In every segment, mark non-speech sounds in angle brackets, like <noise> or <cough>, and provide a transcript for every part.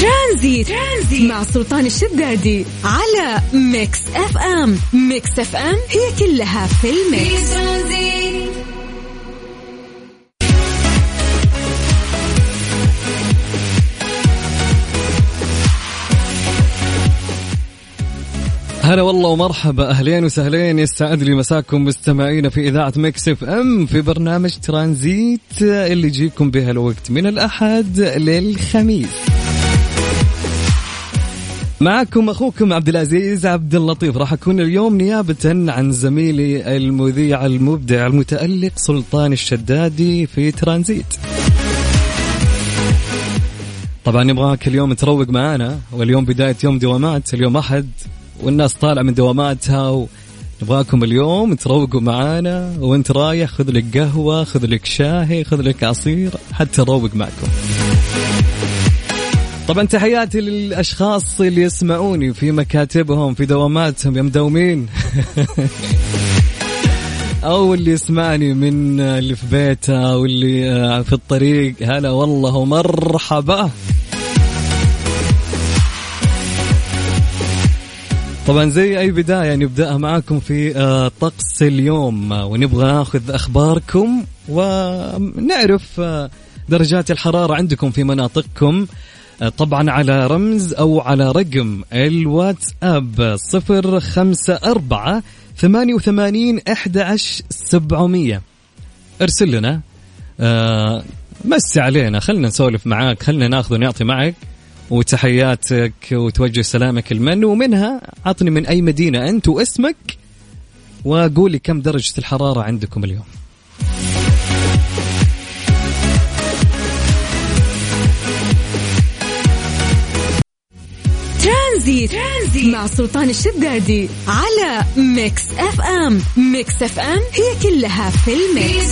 ترانزيت, ترانزيت. مع سلطان الشدادي على Mix FM. Mix FM هي كلها في ال mix. في هلا والله ومرحبا. أهلين وسهلين. يسعد لي مساكم مستمعين في إذاعة Mix FM في برنامج ترانزيت اللي يجيكم بهالوقت من الأحد للخميس. معكم أخوكم عبد العزيز عبد اللطيف. راح أكون اليوم نيابة عن زميلي المذيع المبدع المتألق سلطان الشدادي في ترانزيت. طبعا نبغاك اليوم تروق معانا. واليوم بداية يوم دوامات. اليوم أحد والناس طالعة من دواماتها نبغاكم اليوم تروقوا معانا. وانت رايح خذ لك قهوة خذ لك شاهي خذ لك عصير حتى نروق معكم. طبعا تحياتي للأشخاص اللي يسمعوني في مكاتبهم في دواماتهم يا مدومين <laughs> أو اللي يسمعني من اللي في بيته أو اللي في الطريق. هلا والله ومرحبا. طبعا زي أي بداية نبداها معاكم في آه، طقس اليوم. آه، ونبغى ناخذ أخباركم ونعرف آه، درجات الحرارة عندكم في مناطقكم. طبعا على رمز أو على رقم الواتساب صفر خمسة أربعة ثمانية وثمانين أحد سبعمية. ارسل لنا. آه مسي علينا خلنا نسولف معاك خلنا ناخذ ونعطي معك. وتحياتك وتوجه سلامك لمن؟ ومنها عطني من أي مدينة أنت واسمك وقولي كم درجة الحرارة عندكم اليوم. ترانزيت, ترانزيت. مع سلطان الشدادي على Mix FM. Mix FM هي كلها في ال mix.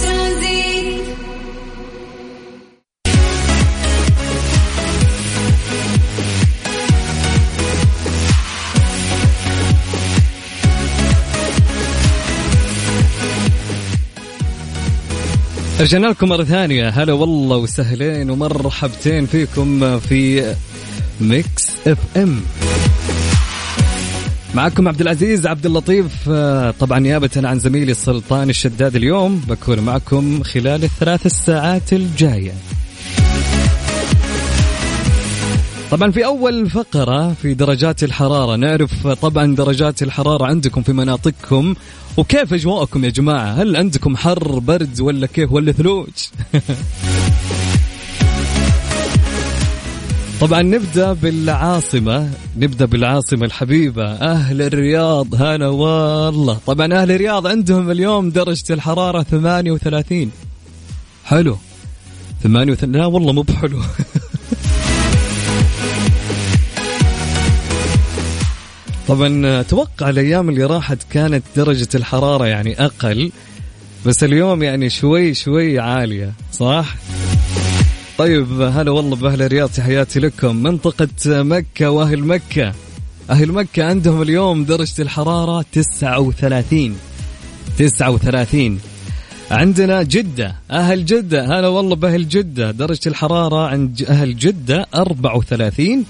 رجعنا لكم مرة ثانية. هلا والله وسهلين ومرحبتين فيكم في Mix FM. معكم عبد العزيز عبد اللطيف. آه، طبعا نيابة عن زميلي السلطان الشداد اليوم بكون معكم خلال الثلاث الساعات الجاية. طبعا في أول فقرة في درجات الحرارة نعرف طبعا درجات الحرارة عندكم في مناطقكم وكيف أجواءكم يا جماعة؟ هل عندكم حر برد ولا كيف ولا ثلوج؟ <laughs> طبعا نبدأ بالعاصمة نبدأ بالعاصمة الحبيبة أهل الرياض. هلا والله. طبعا أهل الرياض عندهم اليوم درجة الحرارة 38 حلو. 38 لا والله مو بحلو. <laughs> طبعا أتوقع الأيام اللي راحت كانت درجة الحرارة يعني أقل بس اليوم يعني شوي شوي عالية صح؟ طيب هلا والله بأهل الرياض تحياتي لكم. منطقة مكة وأهل مكة. أهل مكة عندهم اليوم درجة الحرارة 39 39 عندنا جدة أهل جدة. هلا والله بأهل جدة. درجة الحرارة عند أهل جدة 34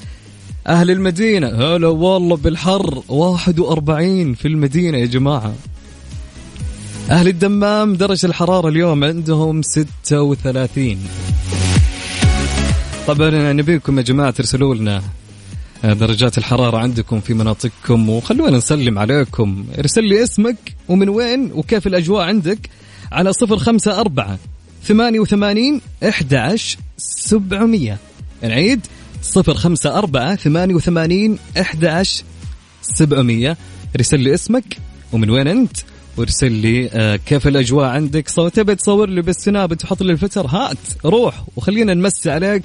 أهل المدينة هلا والله بالحر. 41 في المدينة يا جماعة. أهل الدمام درجة الحرارة اليوم عندهم 36 طبعا نبيكم يا جماعة ترسلوا لنا درجات الحرارة عندكم في مناطقكم وخلونا نسلم عليكم. ارسل لي اسمك ومن وين وكيف الأجواء عندك على صفر خمسة أربعة ثمانية وثمانين إحدى سبعمية. نعيد صفر خمسة أربعة ثمانية وثمانين إحدى سبعمية. ارسل لي اسمك ومن وين أنت وارسل لي آه، كيف الأجواء عندك. صو تبي تصور لي بالسناب تحط لي الفتر هات روح وخلينا نمسي عليك.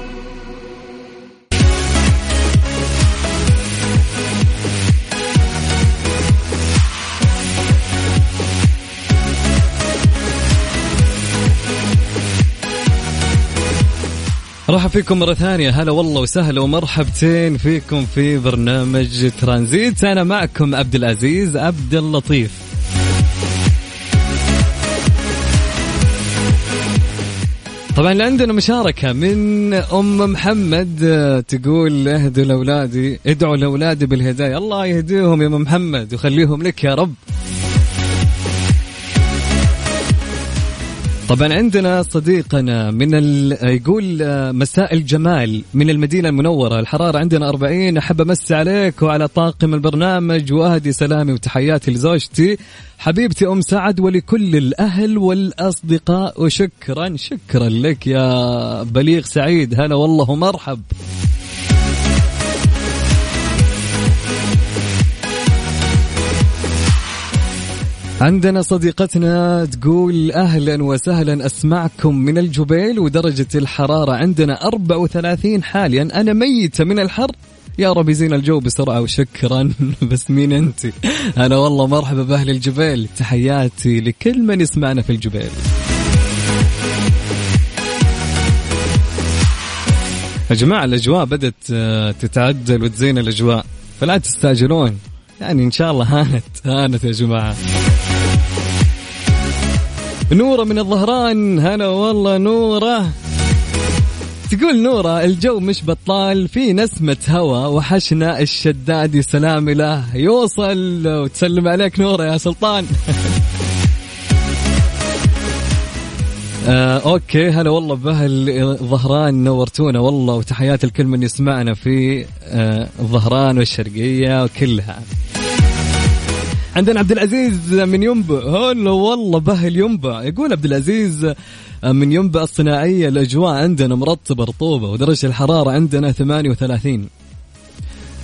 مرحب فيكم مرة ثانية. هلا والله وسهلا ومرحبتين فيكم في برنامج ترانزيت. أنا معكم عبد العزيز عبد اللطيف. طبعا عندنا مشاركة من أم محمد آه، تقول اهدوا لأولادي ادعوا لأولادي بالهداية. الله يهديهم يا أم محمد ويخليهم لك يا رب. طبعا عندنا صديقنا من ال... يقول آه، مساء الجمال من المدينة المنورة. الحرارة عندنا 40 أحب أمسي عليك وعلى طاقم البرنامج. وأهدي سلامي وتحياتي لزوجتي. حبيبتي أم سعد ولكل الأهل والأصدقاء وشكرا شكرا لك يا بليغ سعيد. هلا والله ومرحب عندنا صديقتنا تقول أهلا وسهلا أسمعكم من الجبيل ودرجة الحرارة عندنا 34 حاليا. أنا ميته من الحر. يا رب يزين الجو بسرعة وشكرا. <laughs> بس مين أنت؟ أنا والله مرحبا بأهل الجبيل. تحياتي لكل من يسمعنا في الجبيل. يا جماعة الأجواء بدأت آه، تتعدل وتزين الأجواء. فلا تستعجلون. يعني إن شاء الله هانت هانت يا جماعة. نورة من الظهران. هلا والله نورة. تقول نورة الجو مش بطال في نسمة هوا وحشنا الشداد سلام له يوصل. وتسلم عليك نورة يا سلطان. <laughs> آه، أوكي هلا والله بأهل ظهران نورتونا والله وتحياتي لكل من يسمعنا في آه ظهران والشرقية وكلها. عندنا عبد العزيز من ينبع هلا والله باهل ينبع يقول عبد العزيز من ينبع الصناعية الأجواء عندنا مرطبة رطوبة ودرجة الحرارة عندنا 38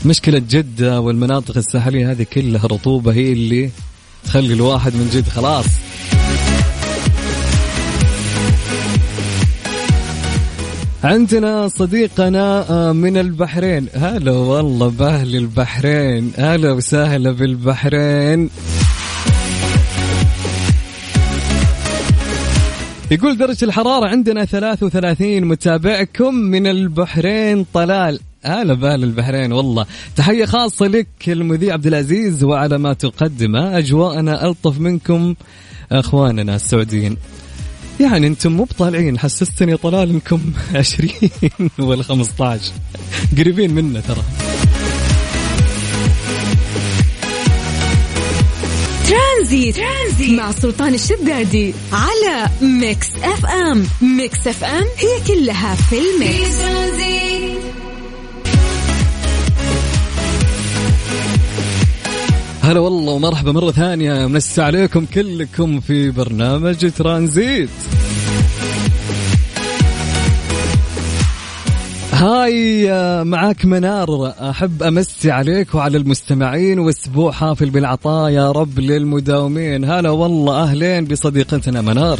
مشكلة جدة والمناطق الساحلية هذه كلها رطوبة هي اللي تخلي الواحد من جد خلاص. عندنا صديقنا آه، من البحرين. هلا والله بأهل البحرين. هلا وسهلا بالبحرين. يقول درجة الحرارة عندنا 33 متابعكم من البحرين طلال. هلا بأهل البحرين والله. تحية خاصة لك المذيع عبد العزيز وعلى ما تقدمه أجواءنا ألطف منكم أخواننا السعوديين. يعني أنتم مو بطالعين حسستني طلال انكم 20 ولا 15 قريبين منا ترى. ترانزيت, ترانزيت. مع سلطان الشدادي على Mix FM. Mix FM هي كلها في في ال mix. ترانزيت هلا والله ومرحبا مرة ثانية. مسا عليكم كلكم في برنامج ترانزيت. hi آه، معاك منار. أحب أمسي عليك وعلى المستمعين وأسبوع حافل بالعطاء يا رب للمداومين. هلا والله أهلين بصديقتنا منار.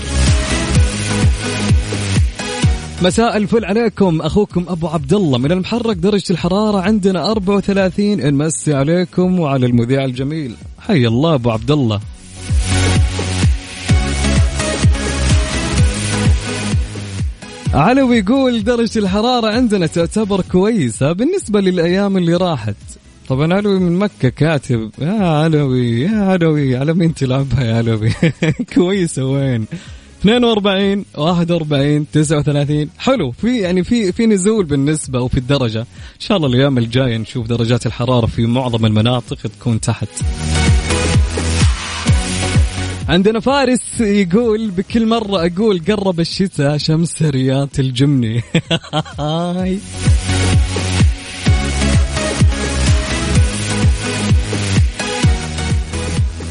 مساء الفل عليكم. أخوكم أبو عبد الله من المحرق درجة الحرارة عندنا 34 نمسي عليكم وعلى المذيع الجميل. حي الله أبو عبد الله علوي يقول درجة الحرارة عندنا تعتبر كويسة بالنسبة للأيام اللي راحت. طبعا علوي من مكة كاتب. يا علوي يا علوي على مين تلعبها يا علوي؟ <laughs> كويسة وين؟ 42 41 39 حلو. في يعني في في نزول بالنسبة وفي الدرجة. إن شاء الله الأيام الجاية نشوف درجات الحرارة في معظم المناطق تكون تحت. عندنا فارس يقول بكل مرة أقول قرب الشتاء شمس رياض الجمني. <laughs>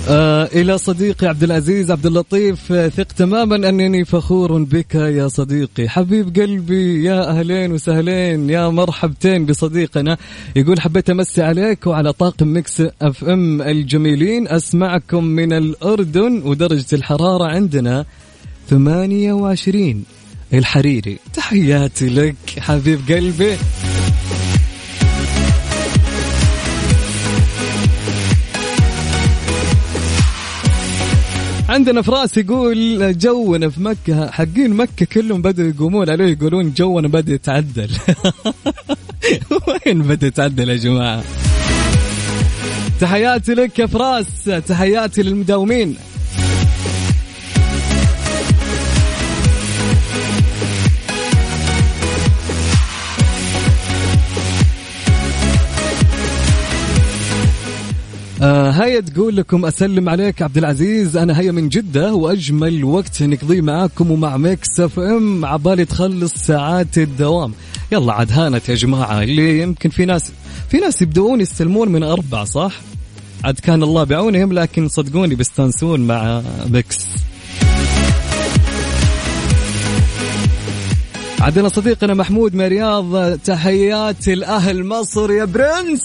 آه إلى صديقي عبد العزيز عبد اللطيف آه، ثق تماما أنني فخور بك يا صديقي. حبيب قلبي يا أهلين وسهلين يا مرحبتين بصديقنا. يقول حبيت أمسي عليك وعلى طاقم مكس أف أم الجميلين. أسمعكم من الأردن ودرجة الحرارة عندنا 28 الحريري تحياتي لك حبيب قلبي. عندنا فراس يقول جونا في مكة حقين مكة كلهم بدأوا يقومون عليه يقولون جونا بدأ يتعدل. <laughs> وين بدأ يتعدل يا جماعة؟ تحياتي لك يا فراس تحياتي للمداومين. هيا تقول لكم أسلم عليك عبد العزيز. أنا هيا من جدة وأجمل وقت نقضيه معاكم ومع Mix FM عبالي تخلص ساعات الدوام. يلا عاد هانت يا جماعة اللي يمكن في ناس في ناس يبدؤون يستلمون من أربع صح؟ عاد كان الله بعونهم لكن صدقوني بيستانسون مع Mix. عندنا صديقنا محمود من رياض تحياتي الأهل مصر يا prince.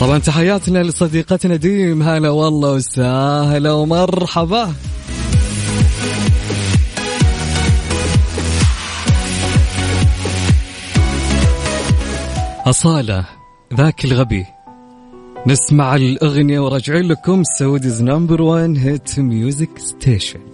طبعا تحياتنا لصديقتنا ديم. هلا والله وسهلا ومرحبا. أصالة ذاك الغبي. نسمع الأغنية وراجعين لكم. Saudi's number one hit music station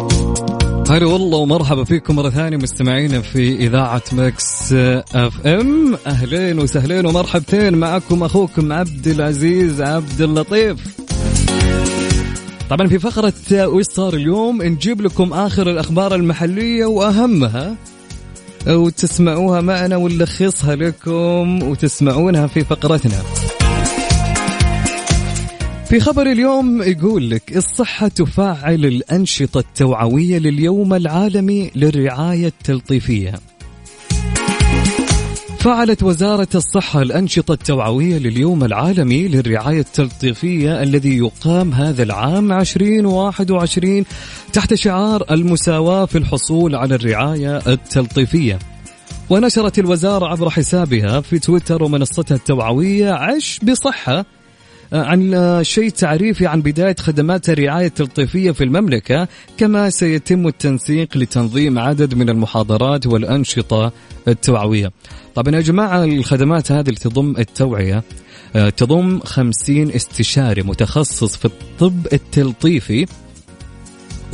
هلا والله ومرحبا فيكم مرة ثانية مستمعينا في إذاعة Mix FM. أهلين وسهلين ومرحبتين معكم أخوكم عبد العزيز عبد اللطيف. طبعا في فقرة وش صار اليوم نجيب لكم آخر الأخبار المحلية وأهمها وتسمعوها معنا ونلخصها لكم وتسمعونها في فقرتنا. في خبر اليوم يقول لك الصحة تفعل الأنشطة التوعوية لليوم العالمي للرعاية التلطيفية. فعلت وزارة الصحة الأنشطة التوعوية لليوم العالمي للرعاية التلطيفية الذي يقام هذا العام 2021 تحت شعار المساواة في الحصول على الرعاية التلطيفية. ونشرت الوزارة عبر حسابها في تويتر ومنصتها التوعوية عش بصحة عن شيء تعريفي عن بداية خدمات الرعاية التلطيفية في المملكة كما سيتم التنسيق لتنظيم عدد من المحاضرات والأنشطة التوعوية. طبعا يا جماعة الخدمات هذه اللي تضم التوعية آه، تضم خمسين استشاري متخصص في الطب التلطيفي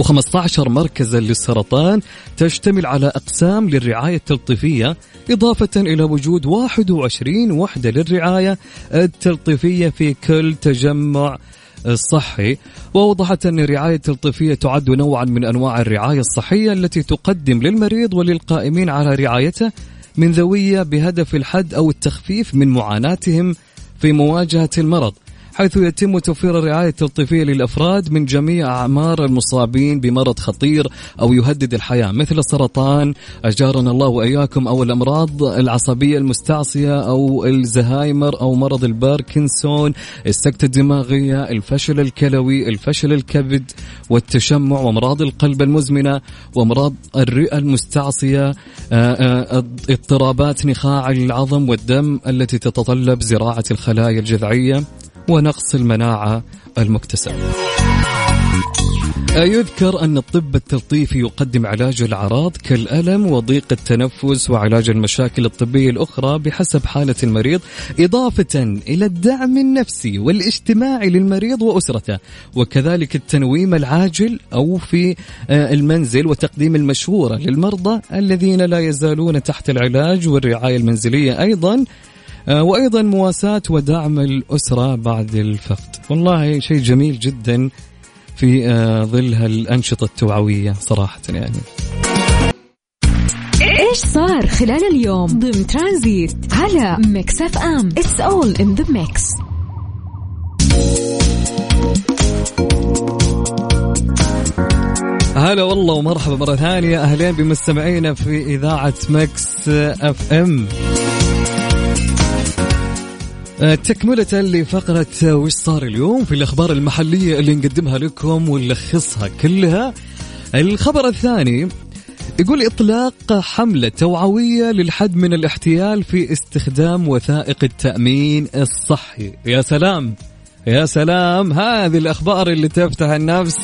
و15 مركزا للسرطان تشتمل على أقسام للرعاية التلطيفية إضافة إلى وجود 21 وحدة للرعاية التلطيفية في كل تجمع الصحي ووضحت أن الرعاية التلطيفية تعد نوعا من أنواع الرعاية الصحية التي تقدم للمريض وللقائمين على رعايته من ذوية بهدف الحد أو التخفيف من معاناتهم في مواجهة المرض. حيث يتم توفير الرعاية التلطيفية للأفراد من جميع أعمار المصابين بمرض خطير أو يهدد الحياة مثل السرطان. أجارنا الله وإياكم أو الأمراض العصبية المستعصية أو الزهايمر أو مرض الباركنسون السكتة الدماغية الفشل الكلوي الفشل الكبد والتشمع وأمراض القلب المزمنة وأمراض الرئة المستعصية آه، آه، اضطرابات نخاع العظم والدم التي تتطلب زراعة الخلايا الجذعية. ونقص المناعة المكتسب يذكر أن الطب التلطيفي يقدم علاج الأعراض كالألم وضيق التنفس وعلاج المشاكل الطبية الأخرى بحسب حالة المريض إضافة إلى الدعم النفسي والاجتماعي للمريض وأسرته. وكذلك التنويم العاجل أو في آه، المنزل وتقديم المشورة للمرضى الذين لا يزالون تحت العلاج والرعاية المنزلية أيضا وأيضا مواساة ودعم الأسرة بعد الفقد. والله شيء جميل جدا في آه، ظل هالأنشطة التوعوية صراحة يعني. إيش صار خلال اليوم؟ ضمن ترانزيت على Mix FM. It's all in the mix هلا والله ومرحبا مرة ثانية. أهلين بمستمعينا في إذاعة Mix FM. آه، تكملة لفقرة وش صار اليوم في الأخبار المحلية اللي نقدمها لكم ونلخصها كلها. الخبر الثاني يقول إطلاق حملة توعوية للحد من الاحتيال في استخدام وثائق التأمين الصحي. يا سلام يا سلام. هذه الأخبار اللي تفتح النفس.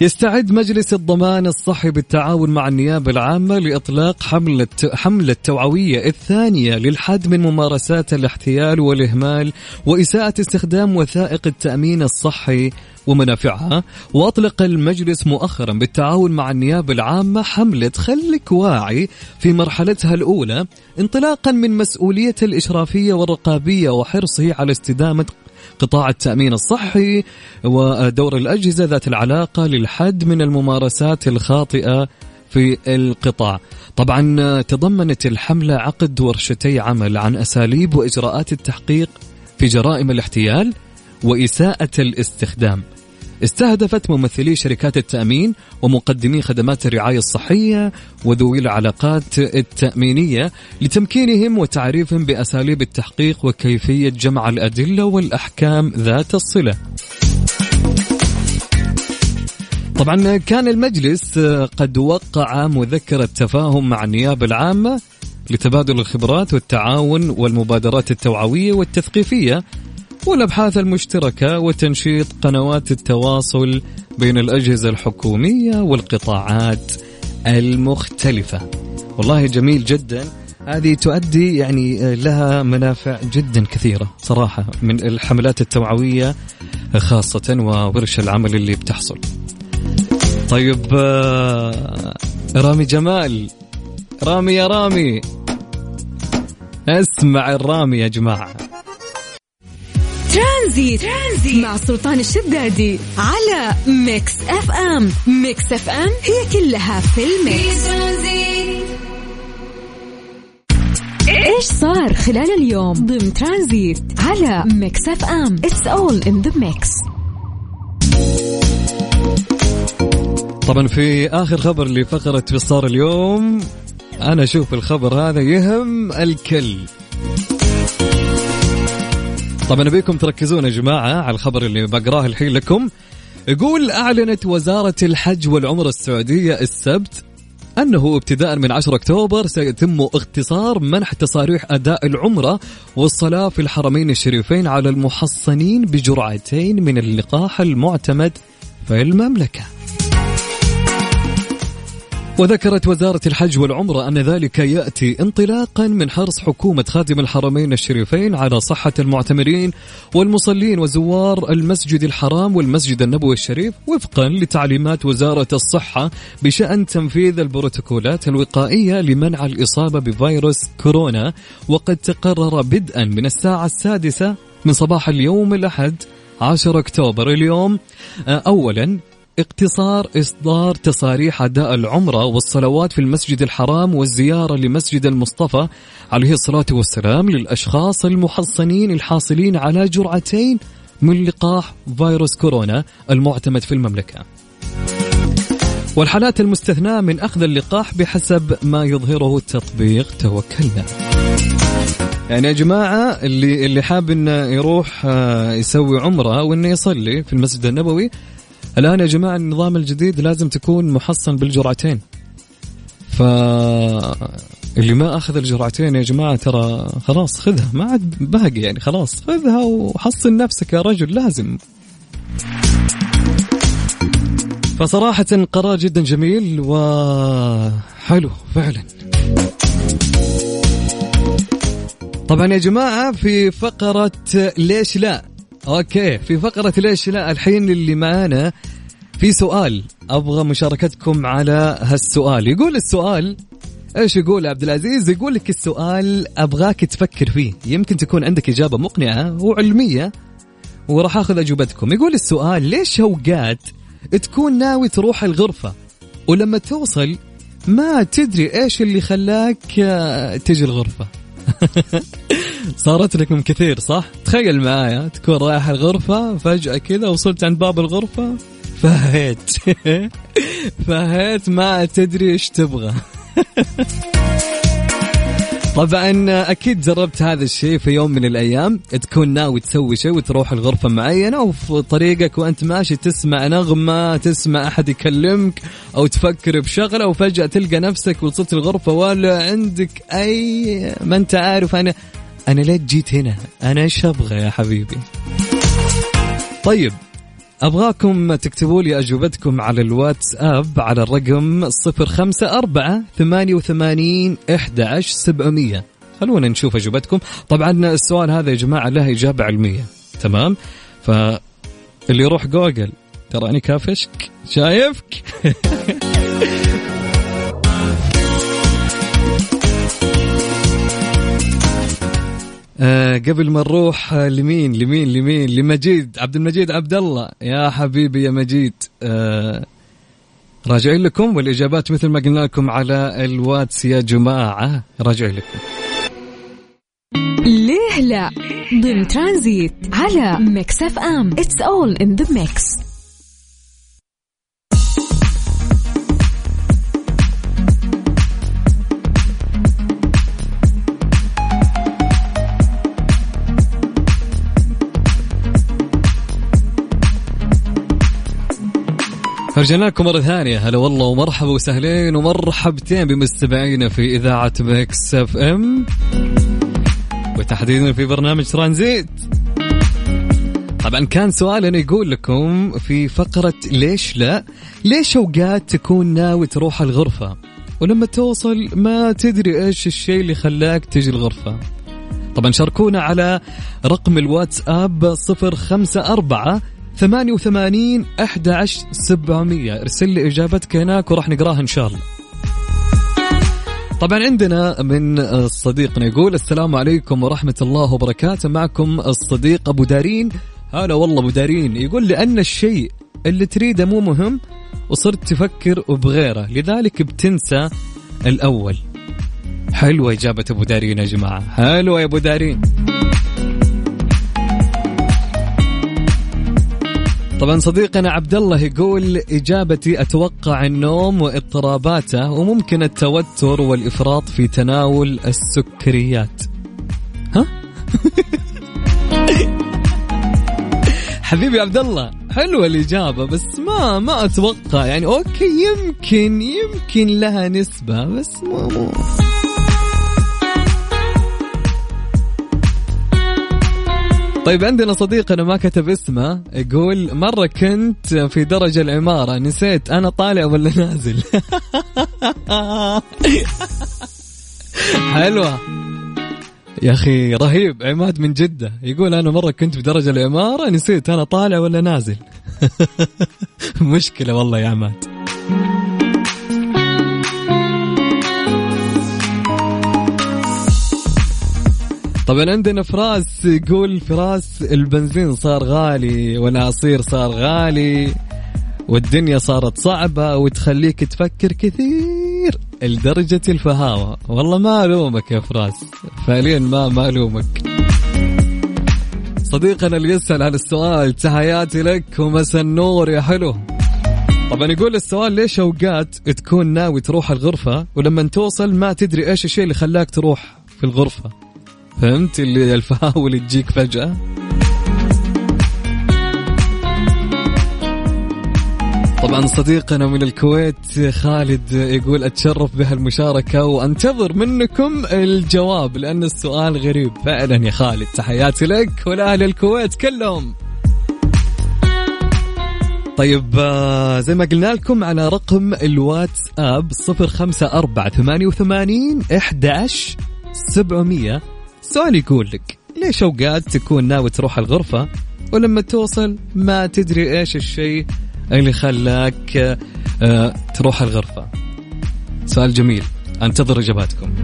يستعد مجلس الضمان الصحي بالتعاون مع النيابة العامة لإطلاق حملة حملة توعوية الثانية للحد من ممارسات الاحتيال والإهمال وإساءة استخدام وثائق التأمين الصحي ومنافعها. وأطلق المجلس مؤخرا بالتعاون مع النيابة العامة حملة خلك واعي في مرحلتها الأولى انطلاقا من مسؤولية الإشرافية والرقابية وحرصه على استدامة قطاع التأمين الصحي ودور الأجهزة ذات العلاقة للحد من الممارسات الخاطئة في القطاع. طبعا تضمنت الحملة عقد ورشتي عمل عن أساليب وإجراءات التحقيق في جرائم الاحتيال وإساءة الاستخدام. استهدفت ممثلي شركات التأمين ومقدمي خدمات الرعاية الصحية وذوي العلاقات التأمينية لتمكينهم وتعريفهم بأساليب التحقيق وكيفية جمع الأدلة والأحكام ذات الصلة. طبعا كان المجلس قد وقع مذكرة تفاهم مع النيابة العامة لتبادل الخبرات والتعاون والمبادرات التوعوية والتثقيفية والابحاث المشتركة وتنشيط قنوات التواصل بين الأجهزة الحكومية والقطاعات المختلفة. والله جميل جدا هذه تؤدي يعني لها منافع جدا كثيرة صراحة من الحملات التوعوية خاصة وورش العمل اللي بتحصل. طيب آه، رامي جمال رامي يا رامي اسمع الرامي يا جماعة ترانزيت. ترانزيت. مع سلطان الشدادي على Mix FM. Mix FM هي كلها في في ال mix إيش صار خلال اليوم ضمن ترانزيت على Mix FM؟ It's all in the ميكس طبعا في آخر خبر لفقرة فصار اليوم. أنا أشوف الخبر هذا يهم الكل. طبعا ابيكم تركزون يا جماعة على الخبر اللي بقراه الحين لكم. يقول أعلنت وزارة الحج والعمره السعودية السبت أنه ابتداء من 10 أكتوبر سيتم اختصار منح تصاريح أداء العمرة والصلاة في الحرمين الشريفين على المحصنين بجرعتين من اللقاح المعتمد في المملكة. وذكرت وزارة الحج والعمرة أن ذلك يأتي انطلاقا من حرص حكومة خادم الحرمين الشريفين على صحة المعتمرين والمصلين وزوار المسجد الحرام والمسجد النبوي الشريف وفقا لتعليمات وزارة الصحة بشأن تنفيذ البروتوكولات الوقائية لمنع الإصابة بفيروس كورونا. وقد تقرر بدءا من الساعة السادسة من صباح اليوم الأحد 10 أكتوبر اليوم. أولا اقتصار إصدار تصاريح أداء العمرة والصلوات في المسجد الحرام والزيارة لمسجد المصطفى عليه الصلاة والسلام للأشخاص المحصنين الحاصلين على جرعتين من لقاح فيروس كورونا المعتمد في المملكة. والحالات المستثناة من أخذ اللقاح بحسب ما يظهره تطبيق توكلنا. يعني يا جماعة اللي اللي حاب إنه يروح آه، يسوي عمرة وإنه يصلي في المسجد النبوي الآن يا جماعة النظام الجديد لازم تكون محصن بالجرعتين. ف اللي ما أخذ الجرعتين يا جماعة ترى خلاص خذها ما عاد باقي يعني خلاص خذها وحصن نفسك يا رجل لازم. فصراحة قرار جدا جميل وحلو فعلا. طبعا يا جماعة في فقرة ليش لا؟ أوكي في فقرة ليش لا؟ الحين اللي معانا في سؤال. أبغى مشاركتكم على هالسؤال. يقول السؤال إيش يقول عبد العزيز؟ يقول لك السؤال أبغاك تفكر فيه. يمكن تكون عندك إجابة مقنعة وعلمية وراح أخذ أجوبتكم. يقول السؤال ليش أوقات تكون ناوي تروح الغرفة ولما توصل ما تدري إيش اللي خلاك آه، تجي الغرفة؟ <laughs> صارت لكم كثير صح؟ تخيل معايا تكون رايح الغرفة فجأة كذا وصلت عند باب الغرفة فهيت. <laughs> فهيت ما تدري إيش تبغى. <laughs> طبعا أكيد جربت هذا الشيء في يوم من الأيام تكون ناوي تسوي شيء وتروح الغرفة معينة وفي طريقك وأنت ماشي تسمع نغمة تسمع أحد يكلمك أو تفكر بشغلة وفجأة تلقى نفسك وصلت الغرفة ولا عندك أي ما أنت عارف أنا أنا ليه جيت هنا. أنا إيش أبغى يا حبيبي. طيب أبغاكم تكتبوا لي أجوبتكم على الواتساب على الرقم صفر خمسة أربعة ثمانية وثمانين إحدى سبعمية. خلونا نشوف أجوبتكم. طبعا السؤال هذا يا جماعة له إجابة علمية. تمام؟ فاللي يروح جوجل تراني كافشك؟ شايفك؟ <laughs> آه قبل ما نروح آه لمين؟ لمين؟ لمين؟ لمجيد عبد المجيد عبد الله يا حبيبي يا مجيد. آه راجعين لكم؟ والإجابات مثل ما قلنا لكم على الواتس يا جماعة. راجعين لكم. ليه لا؟ ضمن ترانزيت على Mix FM. It's all in the mix رجعنا لكم مرة ثانية. هلا والله ومرحبا وسهلين ومرحبتين بمستمعينا في إذاعة Mix FM. وتحديدا في برنامج ترانزيت. طبعا كان سؤالنا يقول لكم في فقرة ليش لا؟ ليش أوقات تكون ناوي تروح الغرفة؟ ولما توصل ما تدري إيش الشيء اللي خلاك تجي الغرفة. طبعا شاركونا على رقم الواتساب صفر خمسة أربعة ثمانية وثمانين أحد عشر سبعمية. ارسل لي إجابتك هناك وراح نقراها إن شاء الله. طبعا عندنا من صديقنا يقول السلام عليكم ورحمة الله وبركاته. معكم الصديق أبو دارين. هلا والله أبو دارين. يقول لأن الشيء اللي تريده مو مهم وصرت تفكر بغيره لذلك بتنسى الأول. حلوة إجابة أبو دارين يا جماعة. حلوة يا أبو دارين. طبعا صديقنا عبد الله يقول إجابتي أتوقع النوم واضطراباته وممكن التوتر والإفراط في تناول السكريات. ها؟ <laughs> حبيبي عبد الله حلوة الإجابة بس ما ما أتوقع. يعني أوكي يمكن يمكن لها نسبة بس مو مو. طيب عندنا صديقنا ما كتب اسمه يقول مرة كنت في درج العمارة نسيت أنا طالع ولا نازل؟ <laughs> حلوة. يا أخي رهيب عماد من جدة. يقول أنا مرة كنت في درج العمارة نسيت أنا طالع ولا نازل؟ <laughs> مشكلة والله يا عماد. طبعا عندنا فراس يقول فراس البنزين صار غالي والعصير صار غالي والدنيا صارت صعبة وتخليك تفكر كثير لدرجة الفهاوة. والله ما ألومك يا فراس. فعليا ما ما ألومك. صديقنا اللي يسأل عن السؤال تحياتي لك ومسا النور يا حلو. طبعا يقول السؤال ليش أوقات تكون ناوي تروح الغرفة ولما توصل ما تدري إيش الشيء اللي خلاك تروح في الغرفة؟ فهمت اللي الفهاوة اللي تجيك فجأة؟ طبعا صديقنا من الكويت خالد يقول أتشرف بهالمشاركة وأنتظر منكم الجواب لأن السؤال غريب. فعلا يا خالد تحياتي لك ولأهل الكويت كلهم. طيب آه، زي ما قلنا لكم على رقم الواتساب صفر خمسة أربعة ثمانية وثمانين إحدى سبعمية سؤال يقول لك ليش أوقات تكون ناوي تروح الغرفة ولما توصل ما تدري إيش الشيء اللي خلاك آه، تروح الغرفة؟ سؤال جميل أنتظر إجاباتكم.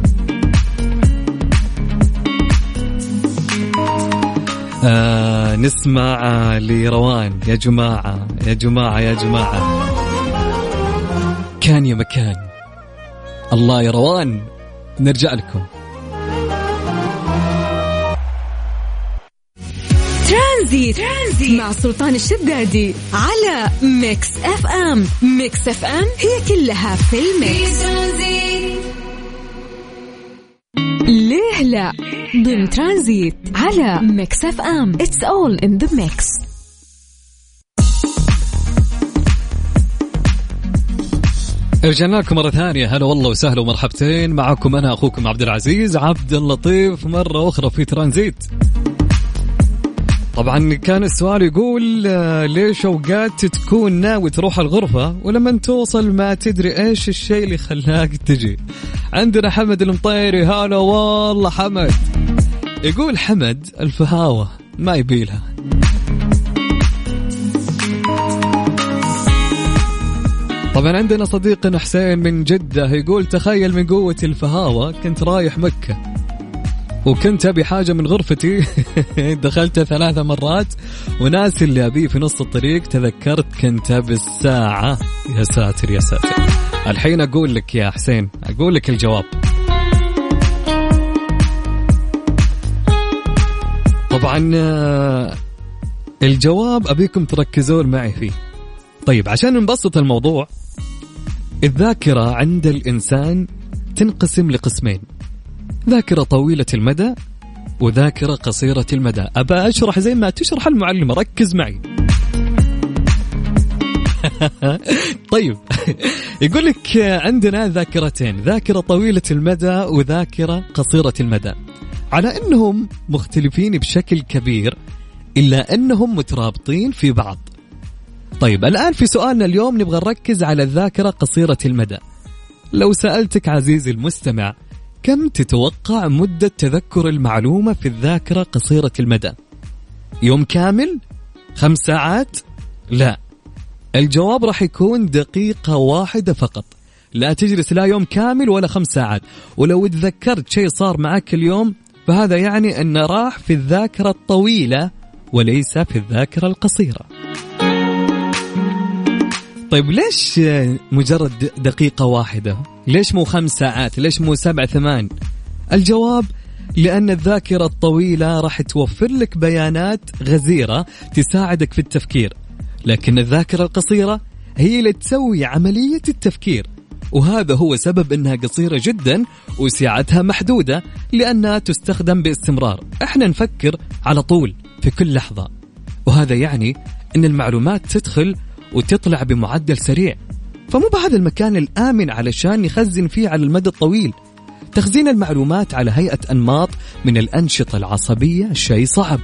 آه نسمع لروان يا جماعة يا جماعة يا جماعة. كان يا مكان. الله يا روان نرجع لكم. ترانزيت, ترانزيت. مع سلطان الشدادي على Mix FM. Mix FM هي كلها في ال mix. ليه لا؟ ضمن ترانزيت على Mix FM. It's all in the mix رجعنا لكم مرة ثانية. هلا والله وسهلا ومرحبتين. معكم أنا أخوكم عبد العزيز عبد اللطيف. مرة أخرى في ترانزيت. طبعا كان السؤال يقول آه، ليش أوقات تكون ناوي تروح الغرفة ولما توصل ما تدري إيش الشيء اللي خلاك تجي؟ عندنا حمد المطيري هلا والله حمد. يقول حمد الفهاوة ما يبيلها. طبعا عندنا صديقنا حسين من جدة يقول تخيل من قوة الفهاوة كنت رايح مكة. وكنت أبي حاجة من غرفتي. <laughs> دخلتها ثلاثة مرات وناسي اللي ابيه في نص الطريق تذكرت كنت أبي الساعة. يا ساتر يا ساتر. الحين أقول لك يا حسين أقول لك الجواب. طبعا آه، الجواب أبيكم تركزون معي فيه. طيب عشان نبسط الموضوع الذاكرة عند الإنسان تنقسم لقسمين. ذاكرة طويلة المدى وذاكرة قصيرة المدى. أبى أشرح زي ما تشرح المعلمة ركز معي. <laughs> طيب <laughs> يقول لك عندنا ذاكرتين ذاكرة طويلة المدى وذاكرة قصيرة المدى. على أنهم مختلفين بشكل كبير إلا أنهم مترابطين في بعض. طيب الآن في سؤالنا اليوم نبغى نركز على الذاكرة قصيرة المدى. لو سألتك عزيزي المستمع كم تتوقع مدة تذكر المعلومة في الذاكرة قصيرة المدى؟ يوم كامل؟ خمس ساعات؟ لا الجواب راح يكون دقيقة واحدة فقط لا تجلس لا يوم كامل ولا خمس ساعات ولو تذكرت شيء صار معك اليوم فهذا يعني أنه راح في الذاكرة الطويلة وليس في الذاكرة القصيرة طيب ليش مجرد دقيقة واحدة؟ ليش مو خمس ساعات؟ ليش مو سبع ثمان؟ الجواب لأن الذاكرة الطويلة راح توفر لك بيانات غزيرة تساعدك في التفكير لكن الذاكرة القصيرة هي اللي تسوي عملية التفكير وهذا هو سبب إنها قصيرة جدا وسعتها محدودة لأنها تستخدم باستمرار إحنا نفكر على طول في كل لحظة وهذا يعني إن المعلومات تدخل وتطلع بمعدل سريع. فمو بهذا المكان الآمن علشان نخزن فيه على المدى الطويل. تخزين المعلومات على هيئة أنماط من الأنشطة العصبية شيء صعب.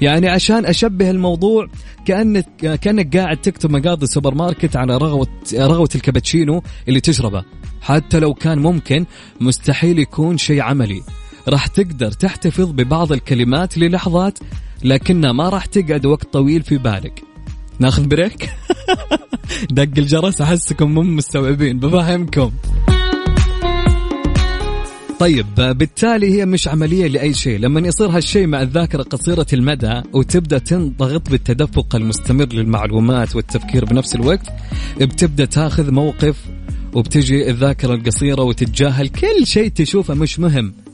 يعني عشان أشبه الموضوع كأنك كأنك قاعد تكتب مقاضي السوبر ماركت على رغوة رغوة الكابتشينو اللي تشربه. حتى لو كان ممكن مستحيل يكون شيء عملي. راح تقدر تحتفظ ببعض الكلمات للحظات لكنها ما راح تقعد وقت طويل في بالك. ناخذ break؟ <laughs> دق الجرس احسكم مو مستوعبين بفهمكم. طيب بالتالي هي مش عملية لأي شيء. لما يصير هالشيء مع الذاكرة قصيرة المدى وتبدأ تنضغط بالتدفق المستمر للمعلومات والتفكير بنفس الوقت بتبدأ تاخذ موقف وبتجي الذاكرة القصيرة وتتجاهل. كل شيء تشوفه مش مهم.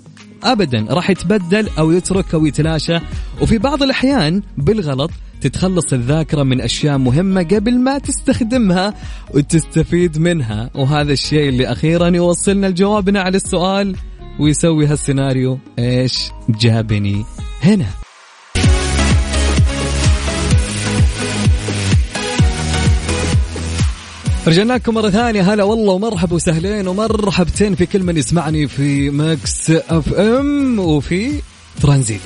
ابدا راح يتبدل أو يترك أو يتلاشى. وفي بعض الأحيان بالغلط تتخلص الذاكرة من أشياء مهمة قبل ما تستخدمها وتستفيد منها. وهذا الشيء اللي أخيرا يوصلنا لجوابنا على السؤال ويسوي هالسيناريو. إيش جابني هنا؟ رجعنا لكم مرة ثانية. هلا والله ومرحبا وسهلين ومرحبتين في كل من يسمعني في Mix FM وفي ترانزيت.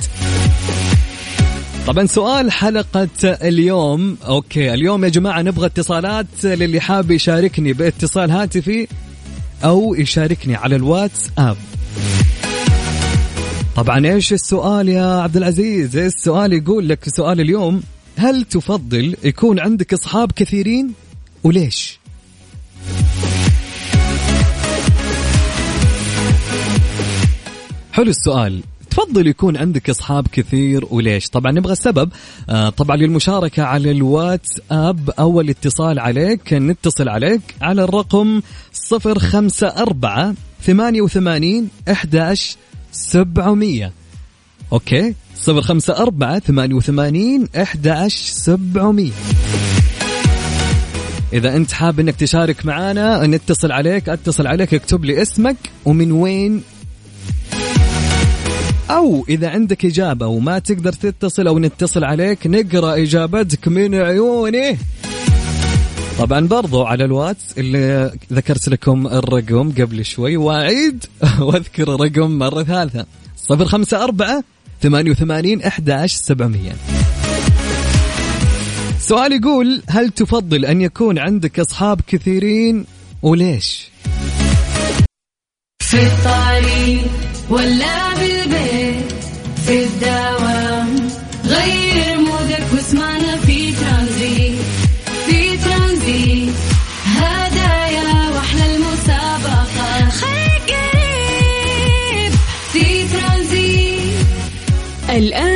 طبعا سؤال حلقة اليوم. okay اليوم يا جماعة نبغى اتصالات للي حاب يشاركني باتصال هاتفي أو يشاركني على الواتس اب طبعا إيش السؤال يا عبد العزيز؟ السؤال يقول لك سؤال اليوم؟ هل تفضل يكون عندك أصحاب كثيرين؟ وليش؟ حلو السؤال. تفضل يكون عندك أصحاب كثير وليش؟ طبعا نبغى السبب. آه طبعا للمشاركة على الواتس اب أو الاتصال عليك نتصل عليك على الرقم 054 88 11 700 أوكي؟ 054 88 11 700 إذا أنت حاب أنك تشارك معنا نتصل عليك أتصل عليك اكتب لي اسمك ومن وين. أو إذا عندك إجابة وما تقدر تتصل أو نتصل عليك نقرأ إجابتك من عيوني. طبعا برضو على الواتس اللي ذكرت لكم الرقم قبل شوي وأعيد <laughs> وأذكر الرقم مرة ثالثة. صفر خمسة أربعة ثمانية وثمانين أحد سبعمية. سؤال يقول هل تفضل أن يكون عندك أصحاب كثيرين وليش؟ في الطريق ولا بالبيت في الدوام غير مودك واسمعنا في ترانزيت في ترانزيت. هدايا وأحلى المسابقة. خليك قريب في ترانزيت. الآن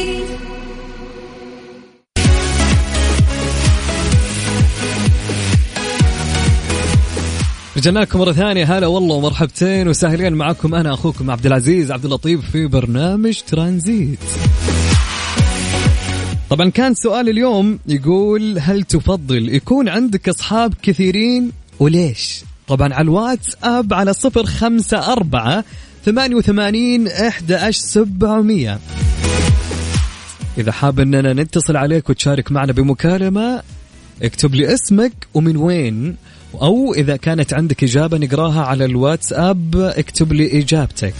رجعنا لكم مرة ثانية. هلا والله ومرحبتين وسهلين معكم أنا أخوكم عبد العزيز عبد اللطيف في برنامج ترانزيت. طبعا كان سؤال اليوم يقول هل تفضل يكون عندك أصحاب كثيرين؟ وليش؟ طبعا على الواتس أب على صفر خمسة أربعة ثمانية وثمانين إحدى سبعمية. إذا حاب أننا نتصل عليك وتشارك معنا بمكالمة اكتب لي اسمك ومن وين أو إذا كانت عندك إجابة نقراها على الواتساب اكتب لي إجابتك.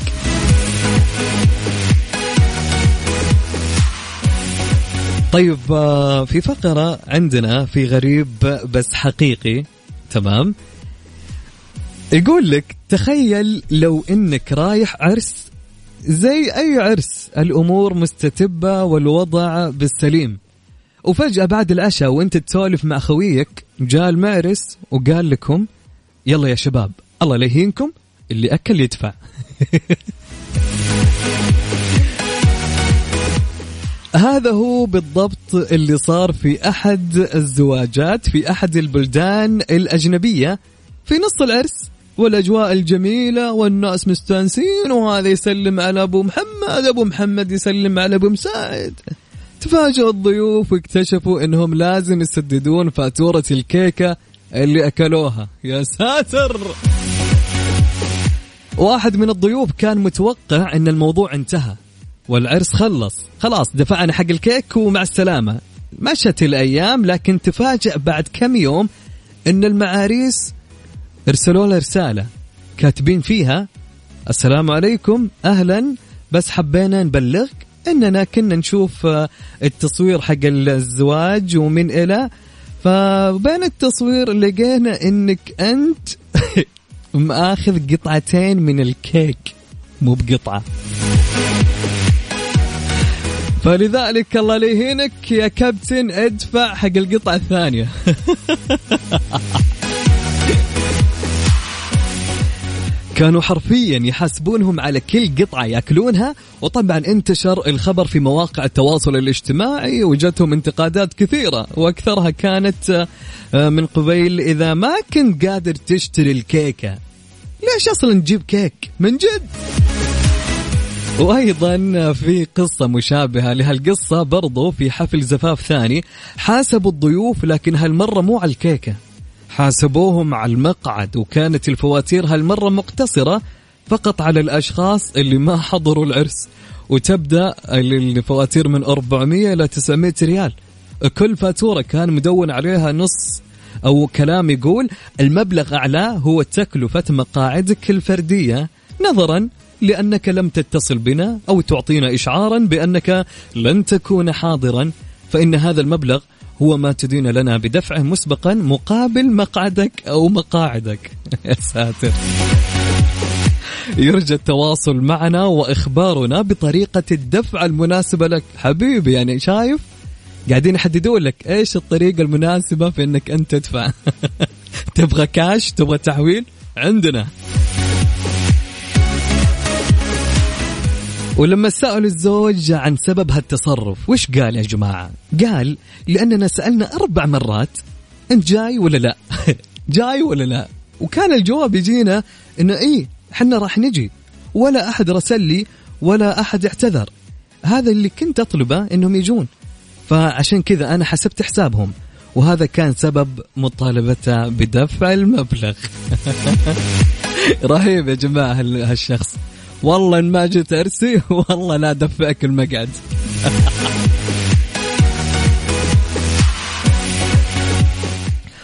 طيب آه، في فقرة عندنا في غريب بس حقيقي تمام؟ يقول لك تخيل لو إنك رايح عرس زي أي عرس الأمور مستتبة والوضع بالسليم. وفجأة بعد العشاء وانت تسولف مع خويك جاء المعرس وقال لكم يلا يا شباب الله لا يهينكم اللي أكل يدفع. <laughs> هذا هو بالضبط اللي صار في أحد الزواجات في أحد البلدان الأجنبية في نص العرس والأجواء الجميلة والناس مستانسين وهذا يسلم على أبو محمد أبو محمد يسلم على أبو مساعد. تفاجئوا الضيوف واكتشفوا إنهم لازم يسددون فاتورة الكيكة اللي أكلوها. يا ساتر! واحد من الضيوف كان متوقع إن الموضوع انتهى والعرس خلص. خلاص دفعنا حق الكيك ومع السلامة. مشت الأيام لكن تفاجأ بعد كم يوم أن المعاريس ارسلوا له رسالة. كاتبين فيها السلام عليكم أهلا بس حبينا نبلغك أننا كنا نشوف آه، التصوير حق الزواج ومن إلى. فبين التصوير لقينا أنك أنت <laughs> مأخذ قطعتين من الكيك. مو بقطعة. فلذلك الله لا يهينك يا كابتن ادفع حق القطعة الثانية. <laughs> كانوا حرفيا يحاسبونهم على كل قطعة يأكلونها وطبعا انتشر الخبر في مواقع التواصل الاجتماعي وجتهم انتقادات كثيرة وأكثرها كانت آه، من قبيل إذا ما كنت قادر تشتري الكيكة ليش أصلا تجيب كيك؟ من جد! وأيضا في قصة مشابهة لهالقصة برضو في حفل زفاف ثاني حاسبوا الضيوف لكن هالمرة مو على الكيكة. حاسبوهم على المقعد وكانت الفواتير هالمرة مقتصرة فقط على الأشخاص اللي ما حضروا العرس. وتبدأ الفواتير من 400 إلى 900 ريال. كل فاتورة كان مدون عليها نص أو كلام يقول المبلغ اعلاه هو تكلفة مقاعدك الفردية. نظرا لأنك لم تتصل بنا أو تعطينا إشعارا بأنك لن تكون حاضرا فإن هذا المبلغ هو ما تدين لنا بدفعه مسبقا مقابل مقعدك أو مقاعدك. <laughs> يا ساتر. يرجى التواصل معنا وإخبارنا بطريقة الدفع المناسبة لك. حبيبي يعني شايف؟ قاعدين يحددوا لك إيش الطريقة المناسبة في إنك أنت تدفع. <laughs> تبغى كاش تبغى تحويل؟ عندنا. ولما سألوا الزوج عن سبب هالتصرف وش قال يا جماعة؟ قال لأننا سألنا أربع مرات أنت جاي ولا لا. <laughs> جاي ولا لا. وكان الجواب يجينا إنه إيه حنا راح نجي. ولا أحد رسل لي ولا أحد اعتذر. هذا اللي كنت أطلبه إنهم يجون. فعشان كذا أنا حسبت حسابهم. وهذا كان سبب مطالبته بدفع المبلغ. <laughs> رهيب يا جماعة هالشخص. والله إن ما جيت أرسي <laughs> والله لا دفعك المقعد. <laughs>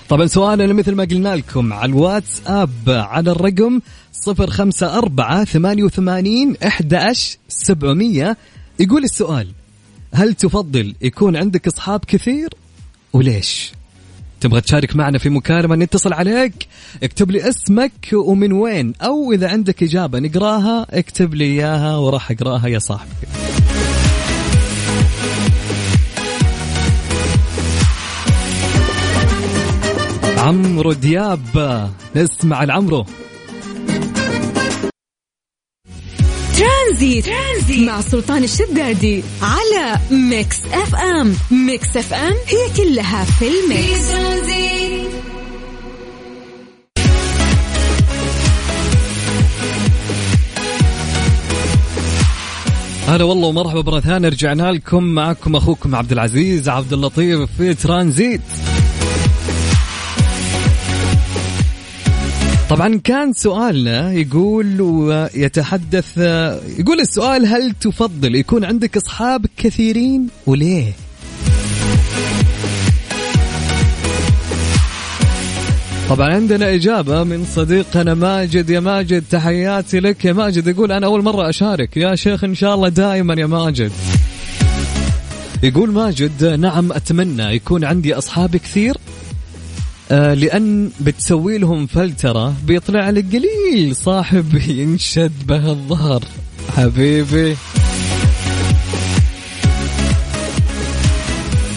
طبعا سؤالنا مثل ما قلنا لكم على الواتس اب على الرقم صفر خمسة أربعة ثمانية وثمانين أحد سبعمية. يقول السؤال هل تفضل يكون عندك أصحاب كثير وليش؟ تبغى تشارك معنا في مكالمة نتصل عليك؟ اكتب لي اسمك ومن وين أو إذا عندك إجابة نقراها اكتب لي إياها وراح أقراها يا صاحبي. عمرو دياب نسمع العمرو ترانزيت. ترانزيت. مع سلطان الشدادي على Mix FM. Mix FM هي كلها في ال mix. هلا والله ومرحبا مرة ثانية رجعنا لكم معكم أخوكم عبد العزيز عبد اللطيف في ترانزيت. طبعا كان سؤالنا يقول ويتحدث يقول السؤال هل تفضل يكون عندك أصحاب كثيرين وليه؟ طبعا عندنا إجابة من صديقنا ماجد. يا ماجد تحياتي لك. يا ماجد يقول أنا أول مرة أشارك. يا شيخ إن شاء الله دائما يا ماجد. يقول ماجد نعم أتمنى يكون عندي أصحاب كثير. لأن بتسوي لهم فلترة بيطلع لك قليل. صاحب ينشد به الظهر. حبيبي.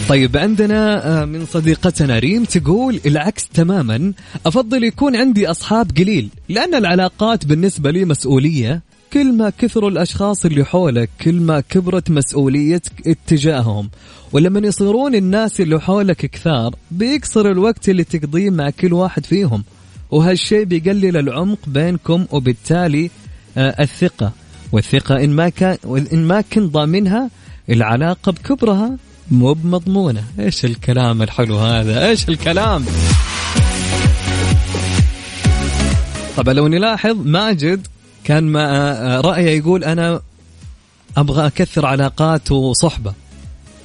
طيب عندنا آه، من صديقتنا ريم تقول العكس تماما. أفضل يكون عندي أصحاب قليل لأن العلاقات بالنسبة لي مسؤولية. كل ما كثروا الأشخاص اللي حولك كل ما كبرت مسؤوليتك اتجاههم. ولما يصيرون الناس اللي حولك كثار بيكسر الوقت اللي تقضيه مع كل واحد فيهم. وهالشيء بيقلل العمق بينكم وبالتالي آه الثقة. والثقة إن ما كان إن ما كنت ضامنها العلاقة بكبرها مو بمضمونة. إيش الكلام الحلو هذا؟ إيش الكلام؟ طبعا لو نلاحظ ماجد كان ما رأيه يقول أنا أبغى أكثر علاقات وصحبة.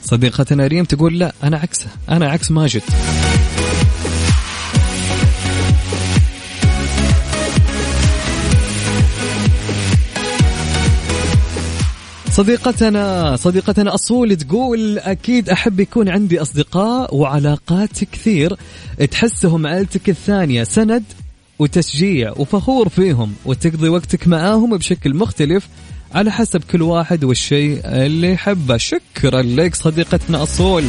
صديقتنا ريم تقول لا أنا عكسه أنا عكس ماجد صديقتنا صديقتنا أصول تقول أكيد أحب يكون عندي أصدقاء وعلاقات كثير تحسهم عيلتك الثانية. سند وتشجيع وفخور فيهم وتقضي وقتك معاهم بشكل مختلف على حسب كل واحد والشيء اللي يحبه. شكرا لك صديقتنا أصول.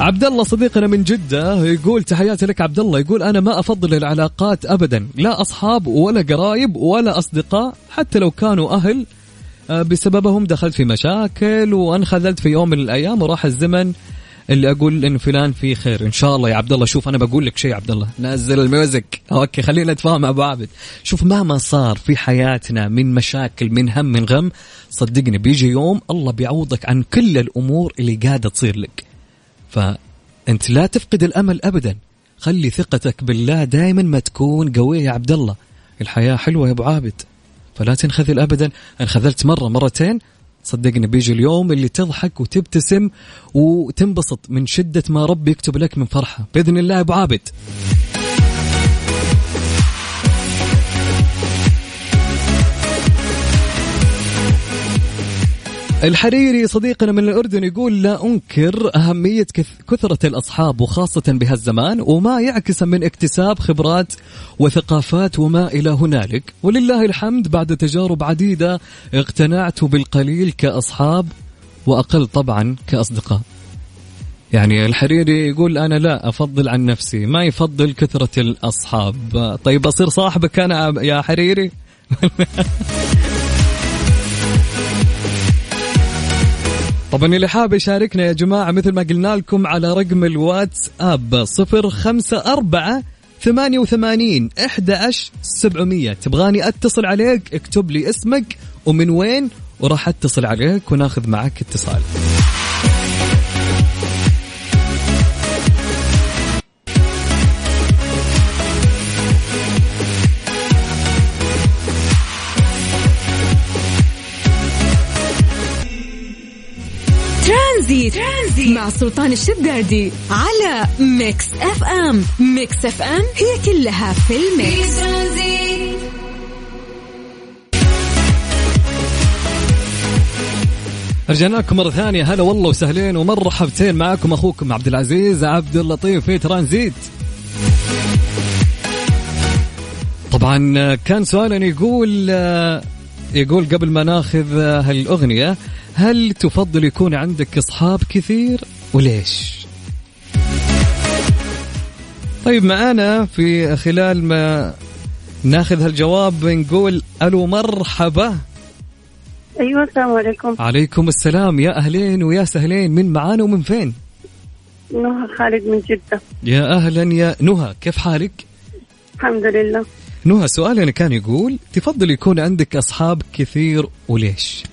عبد الله صديقنا من جدة يقول تحياتي لك عبد الله يقول أنا ما أفضل العلاقات أبدا. لا أصحاب ولا قرايب ولا أصدقاء حتى لو كانوا أهل آه، بسببهم دخلت في مشاكل وانخذلت في يوم من الأيام وراح الزمن. اللي أقول إن فلان فيه خير. إن شاء الله يا عبد الله. شوف أنا بقول لك شيء يا عبد الله. نزل ال music. Okay خلينا نتفاهم مع بعض شوف مهما صار في حياتنا من مشاكل من هم من غم صدقني بيجي يوم الله بيعوضك عن كل الأمور اللي قاعدة تصير لك. فأنت لا تفقد الأمل ابدا. خلي ثقتك بالله دائما ما تكون قوية يا عبد الله. الحياة حلوة يا أبو عابد. فلا تنخذل ابدا. انخذلت مرة مرتين. صدقني بيجي اليوم اللي تضحك وتبتسم وتنبسط من شدة ما ربي يكتب لك من فرحة. بإذن الله أبو عابد. الحريري صديقنا من الأردن يقول لا أنكر أهمية كث- كثرة الأصحاب وخاصة بهالزمان وما يعكس من اكتساب خبرات وثقافات وما إلى هنالك. ولله الحمد بعد تجارب عديدة اقتنعت بالقليل كأصحاب وأقل طبعا كأصدقاء. يعني الحريري يقول أنا لا أفضل عن نفسي ما يفضل كثرة الأصحاب. طيب أصير صاحبك أنا يا حريري؟ <laughs> طبعا اللي حاب يشاركنا يا جماعة مثل ما قلنا لكم على رقم الواتس اب صفر خمسة أربعة ثمانية وثمانين إحدى سبعمية. تبغاني أتصل عليك اكتب لي اسمك ومن وين وراح أتصل عليك وناخذ معك اتصال. ترانزيت, ترانزيت. مع سلطان الشدادي على Mix FM. Mix FM هي كلها في ال mix. رجعنا لكم مرة ثانية. هلا والله وسهلين ومرحبتين معكم أخوكم عبد العزيز عبد اللطيف في ترانزيت. طبعا كان سؤالا يقول يقول قبل ما ناخذ هالأغنية هل تفضل يكون عندك أصحاب كثير وليش؟ طيب معانا في خلال ما ناخذ هالجواب نقول ألو مرحبا. أيوه السلام عليكم. عليكم السلام. يا أهلين ويا سهلين من معانا ومن فين؟ نهى خالد من جدة. يا أهلا يا نهى كيف حالك؟ الحمد لله. نهى سؤالنا كان يقول تفضل يكون عندك أصحاب كثير وليش؟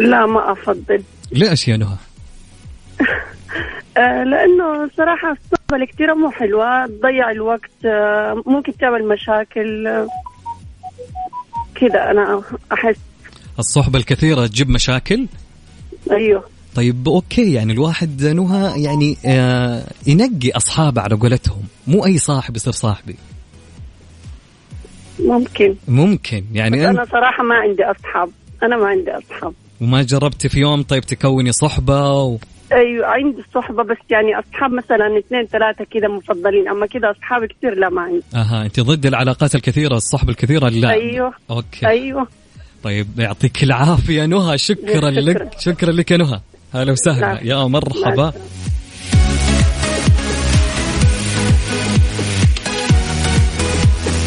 لا ما أفضل. ليش يا نهى لأنه صراحة الصحبة الكثيرة مو حلوة تضيع الوقت آه ممكن تعمل مشاكل آه كذا أنا أحس. الصحبة الكثيرة تجيب مشاكل؟ أيوه. طيب أوكي يعني الواحد نهى يعني آه ينقي أصحابه على قولتهم. مو أي صاحب يصير صاحبي. ممكن. ممكن يعني انت أنا صراحة ما عندي أصحاب. أنا ما عندي أصحاب. وما جربت في يوم طيب تكوني صحبة و... أيوه عندي الصحبة بس يعني أصحاب مثلا اثنين ثلاثة كذا مفضلين أما كذا أصحاب كثير لا ما عندي. أها أنت ضد العلاقات الكثيرة الصحبة الكثيرة لا؟ أيوه أوكي. أيوه. طيب يعطيك العافية نهى. شكرا. <laughs> لك شكرا لك يا نهى. هلا وسهلا. لا. يا مرحبا.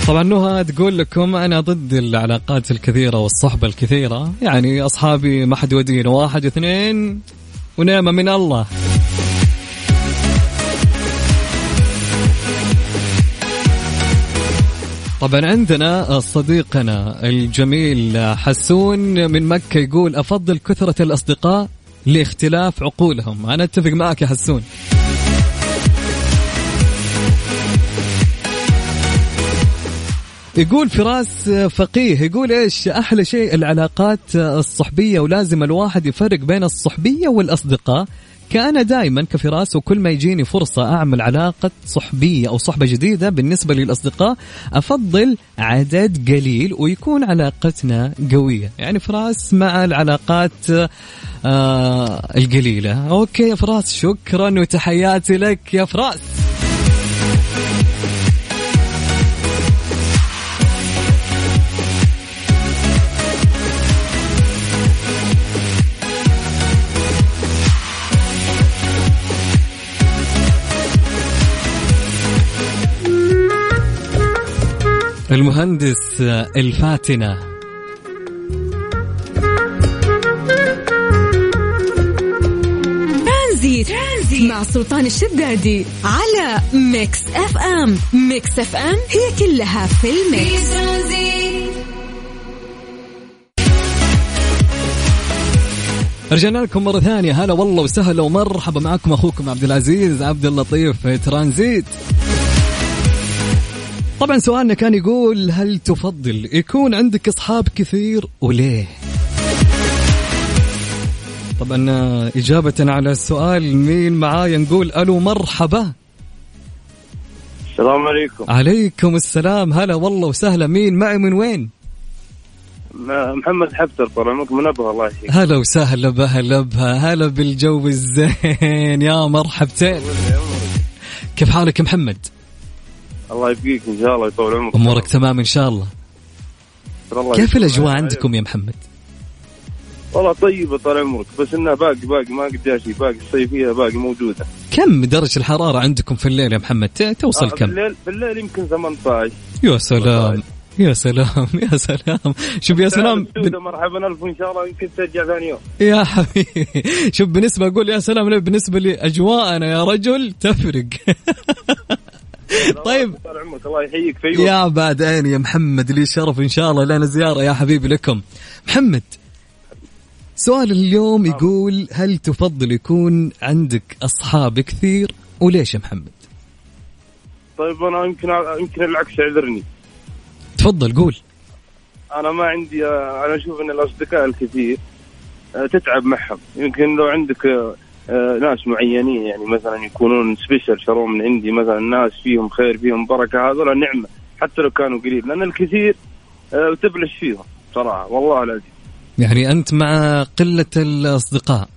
طبعا نهى تقول لكم أنا ضد العلاقات الكثيرة والصحبة الكثيرة. يعني أصحابي ما حد ودين واحد اثنين ونعمة من الله. طبعا عندنا صديقنا الجميل حسون من مكة يقول أفضل كثرة الأصدقاء لاختلاف عقولهم. أنا أتفق معك يا حسون. يقول فراس فقيه يقول إيش؟ أحلى شيء العلاقات الصحبية ولازم الواحد يفرق بين الصحبية والأصدقاء. كأنا دائما كفراس وكل ما يجيني فرصة أعمل علاقة صحبية أو صحبة جديدة بالنسبة للأصدقاء أفضل عدد قليل ويكون علاقتنا قوية. يعني فراس مع العلاقات آه القليلة. أوكي يا فراس شكرا وتحياتي لك يا فراس. المهندس الفاتنة. ترانزيت, ترانزيت مع سلطان الشدادي على ميكس اف ام. ميكس اف ام هي كلها في الميكس. رجعنا لكم مرة ثانية. هلا والله وسهلا ومرحبا معكم أخوكم عبد العزيز عبد اللطيف في ترانزيت. طبعا سؤالنا كان يقول هل تفضل يكون عندك أصحاب كثير وليه؟ طبعا آه، إجابة على السؤال مين معايا؟ نقول ألو مرحبا. السلام عليكم. عليكم السلام. هلا والله وسهلا. مين معي من وين؟ محمد حفتر طال عمرك من ابها الله يحييك هلا وسهلا بهلا بها هلا بالجو الزين. يا مرحبتين. كيف حالك محمد؟ الله يبقيك إن شاء الله يطول عمرك. أمورك تمام إن شاء الله. كيف. الأجواء عندكم يا محمد؟ والله طيبة طال عمرك بس إنها باقي باقي ما قد شيء باقي الصيفيه باقي موجودة. كم درجة الحرارة عندكم في الليل يا محمد؟ توصل آه، كم؟ بالليل بالليل يمكن 18 يا سلام. يا سلام. <laughs> يا سلام. شوف يا سلام مرحبا ألف وان شاء الله يمكن ترجع ثاني يوم. يا حبيبي. شوف بالنسبة أقول يا سلام لا بالنسبة لأجواءنا يا رجل تفرق. <laughs> <laughs> طيب. طال عمرك الله يحييك في يا بعدين يا محمد لي شرف إن شاء الله. لنا زيارة يا حبيبي لكم. محمد سؤال اليوم يقول هل تفضل يكون عندك أصحاب كثير؟ وليش يا محمد؟ طيب أنا يمكن يمكن العكس اعذرني تفضل قول. أنا ما عندي أنا أشوف إن الأصدقاء الكثير آه، تتعب معهم. يمكن لو عندك ناس معينين يعني مثلا يكونون سبيشل شروا من عندي مثلا ناس فيهم خير فيهم بركة هذول نعمة حتى لو كانوا قليل لأن الكثير آه، تبلش فيهم صراحة والله العظيم. يعني أنت مع قلة الأصدقاء.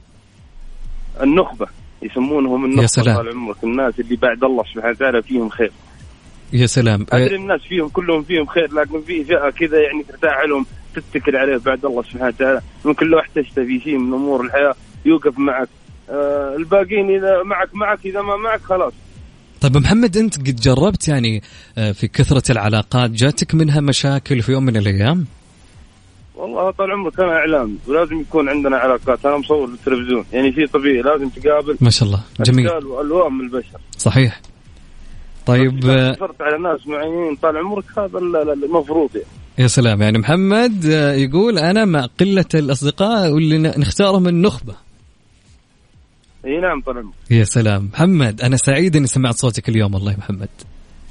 النخبة يسمونهم النخبة يا سلام. طال عمرك الناس اللي بعد الله سبحانه وتعالى فيهم خير. يا سلام. أدري الناس فيهم كلهم فيهم خير لكن في فئة كذا يعني ترتاح لهم تتكل عليه بعد الله سبحانه وتعالى. ممكن لو احتجت في شيء من أمور الحياة يوقف معك. آه الباقيين إذا معك معك إذا ما معك خلاص. طيب محمد أنت قد جربت يعني آه، في كثرة العلاقات جاتك منها مشاكل في يوم من الأيام؟ والله طال عمرك أنا اعلامي ولازم يكون عندنا علاقات. أنا مصور بالتلفزيون يعني شيء طبيعي لازم تقابل ما شاء الله. جميل. وألوان من البشر. صحيح. طيب إذا آه، صرت على ناس معينين طال عمرك هذا ال- ال- المفروض يعني. يا سلام. يعني محمد آه، يقول أنا مع قلة الأصدقاء واللي نختارهم النخبة. إي نعم طال عمرك يا سلام. محمد أنا سعيد إني سمعت صوتك اليوم والله محمد.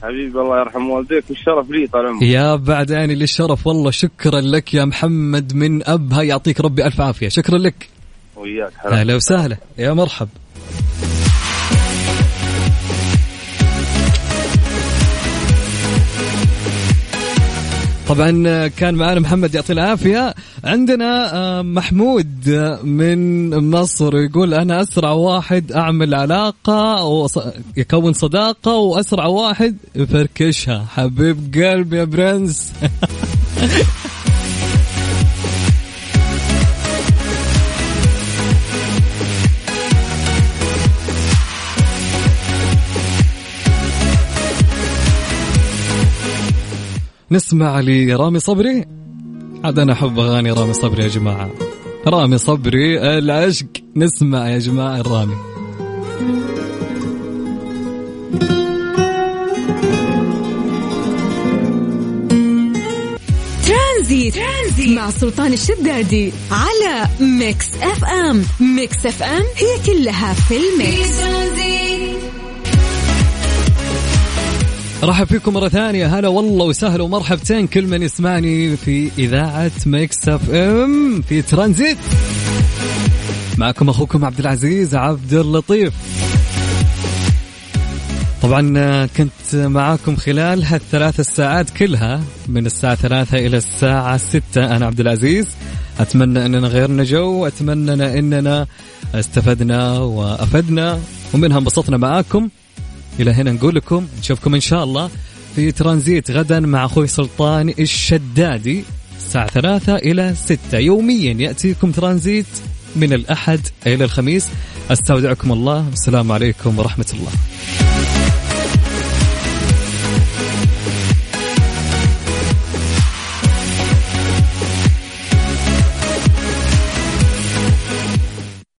حبيبي الله يرحم والديك والشرف لي طال عمرك يا بعداني للشرف والله شكرا لك يا محمد من أبها يعطيك ربي ألف عافية. شكرا لك. وياك هلا أهلا وسهلا. يا مرحب طبعا كان معنا محمد يعطيه العافية. عندنا آه، محمود من مصر يقول أنا أسرع واحد أعمل علاقة وص- يكون صداقة وأسرع واحد يفركشها. حبيب قلبي يا برنس. <laughs> نسمع لرامي صبري. عاد أنا أحب أغاني رامي صبري يا جماعة. رامي صبري العشق. نسمع يا جماعة الرامي. ترانزيت, ترانزيت. مع سلطان الشدادي على ميكس أف أم. ميكس أف أم هي كلها في الميكس. رحب فيكم مرة ثانية. هلا والله وسهلا ومرحبتين كل من يسمعني في إذاعة ميكس اف ام في ترانزيت. معكم أخوكم عبد العزيز عبد اللطيف. طبعا كنت معاكم خلال هالثلاث الساعات كلها من الساعة ثلاثة إلى الساعة ستة. أنا عبد العزيز أتمنى أننا غيرنا جو أتمنى أننا استفدنا وأفدنا ومنها انبسطنا معاكم. إلى هنا نقول لكم نشوفكم إن شاء الله في ترانزيت غدا مع أخوي سلطان الشدادي الساعة ثلاثة إلى ستة. يوميا يأتيكم ترانزيت من الأحد إلى الخميس. أستودعكم الله. والسلام عليكم ورحمة الله.